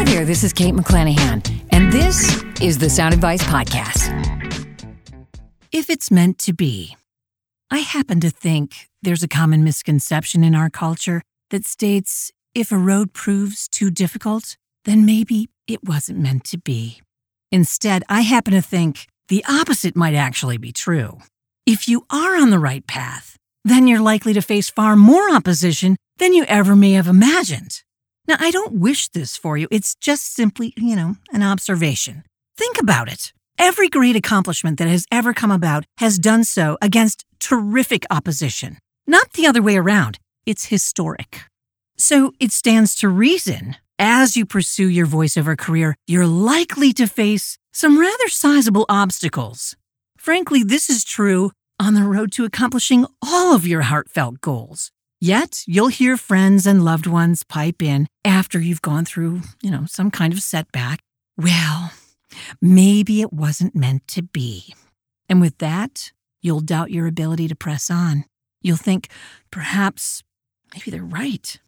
Hi there, this is Kate McClanahan, and this is the Sound Advice Podcast. If it's meant to be, I happen to think there's a common misconception in our culture that states if a road proves too difficult, then maybe it wasn't meant to be. Instead, I happen to think the opposite might actually be true. If you are on the right path, then you're likely to face far more opposition than you ever may have imagined. Now, I don't wish this for you. It's just simply, you know, an observation. Think about it. Every great accomplishment that has ever come about has done so against terrific opposition, not the other way around. It's historic. So it stands to reason as you pursue your voiceover career, you're likely to face some rather sizable obstacles. Frankly, this is true on the road to accomplishing all of your heartfelt goals. Yet, you'll hear friends and loved ones pipe in after you've gone through, you know, some kind of setback. Well, maybe it wasn't meant to be. And with that, you'll doubt your ability to press on. You'll think, perhaps, maybe they're right.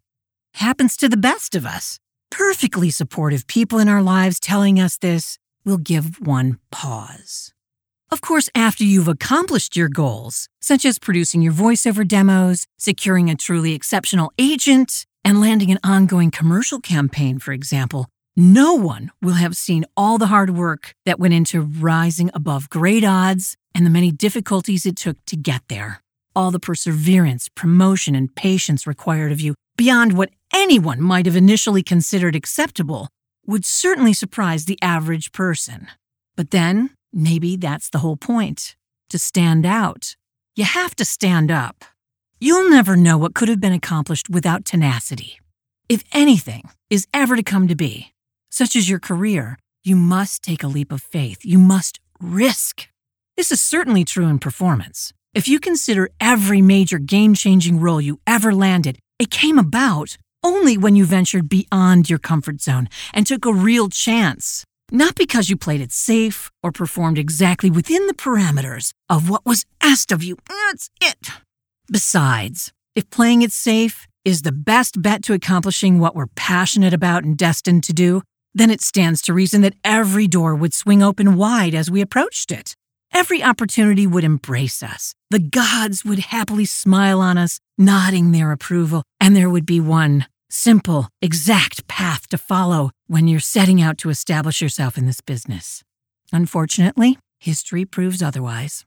Happens to the best of us. Perfectly supportive people in our lives telling us this will give one pause. Of course, after you've accomplished your goals, such as producing your voiceover demos, securing a truly exceptional agent, and landing an ongoing commercial campaign, for example, no one will have seen all the hard work that went into rising above great odds and the many difficulties it took to get there. All the perseverance, promotion, and patience required of you beyond what anyone might have initially considered acceptable would certainly surprise the average person. But then, Maybe that's the whole point to stand out. You have to stand up. You'll never know what could have been accomplished without tenacity. If anything is ever to come to be, such as your career, you must take a leap of faith. You must risk. This is certainly true in performance. If you consider every major game changing role you ever landed, it came about only when you ventured beyond your comfort zone and took a real chance. Not because you played it safe or performed exactly within the parameters of what was asked of you. That's it. Besides, if playing it safe is the best bet to accomplishing what we're passionate about and destined to do, then it stands to reason that every door would swing open wide as we approached it. Every opportunity would embrace us. The gods would happily smile on us, nodding their approval, and there would be one simple, exact path to follow when you're setting out to establish yourself in this business. Unfortunately, history proves otherwise.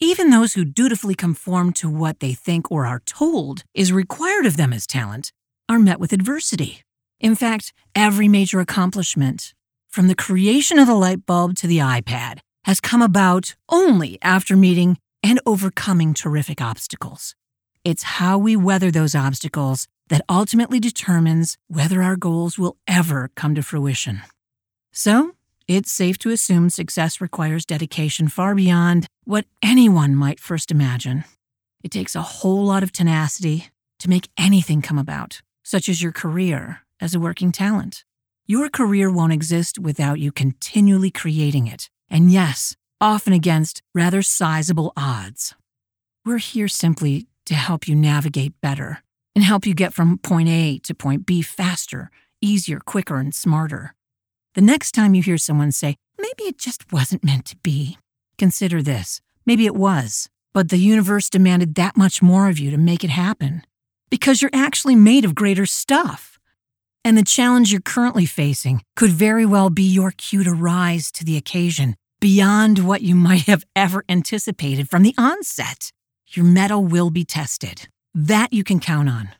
Even those who dutifully conform to what they think or are told is required of them as talent are met with adversity. In fact, every major accomplishment, from the creation of the light bulb to the iPad, has come about only after meeting and overcoming terrific obstacles. It's how we weather those obstacles that ultimately determines whether our goals will ever come to fruition. So, it's safe to assume success requires dedication far beyond what anyone might first imagine. It takes a whole lot of tenacity to make anything come about, such as your career as a working talent. Your career won't exist without you continually creating it, and yes, often against rather sizable odds. We're here simply to help you navigate better and help you get from point A to point B faster, easier, quicker, and smarter. The next time you hear someone say, maybe it just wasn't meant to be, consider this. Maybe it was, but the universe demanded that much more of you to make it happen because you're actually made of greater stuff. And the challenge you're currently facing could very well be your cue to rise to the occasion beyond what you might have ever anticipated from the onset. Your mettle will be tested. That you can count on.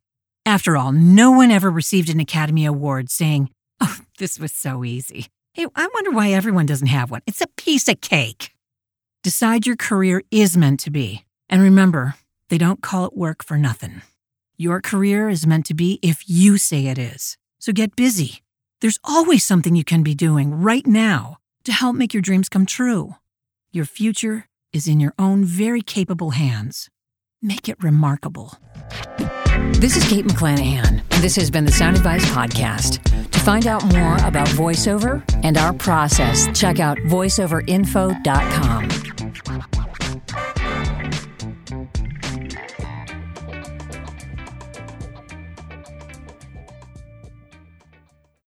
After all, no one ever received an Academy Award saying, Oh, this was so easy. Hey, I wonder why everyone doesn't have one. It's a piece of cake. Decide your career is meant to be. And remember, they don't call it work for nothing. Your career is meant to be if you say it is. So get busy. There's always something you can be doing right now to help make your dreams come true. Your future is in your own very capable hands. Make it remarkable. This is Kate McClanahan, and this has been the Sound Advice Podcast. To find out more about voiceover and our process, check out voiceoverinfo.com.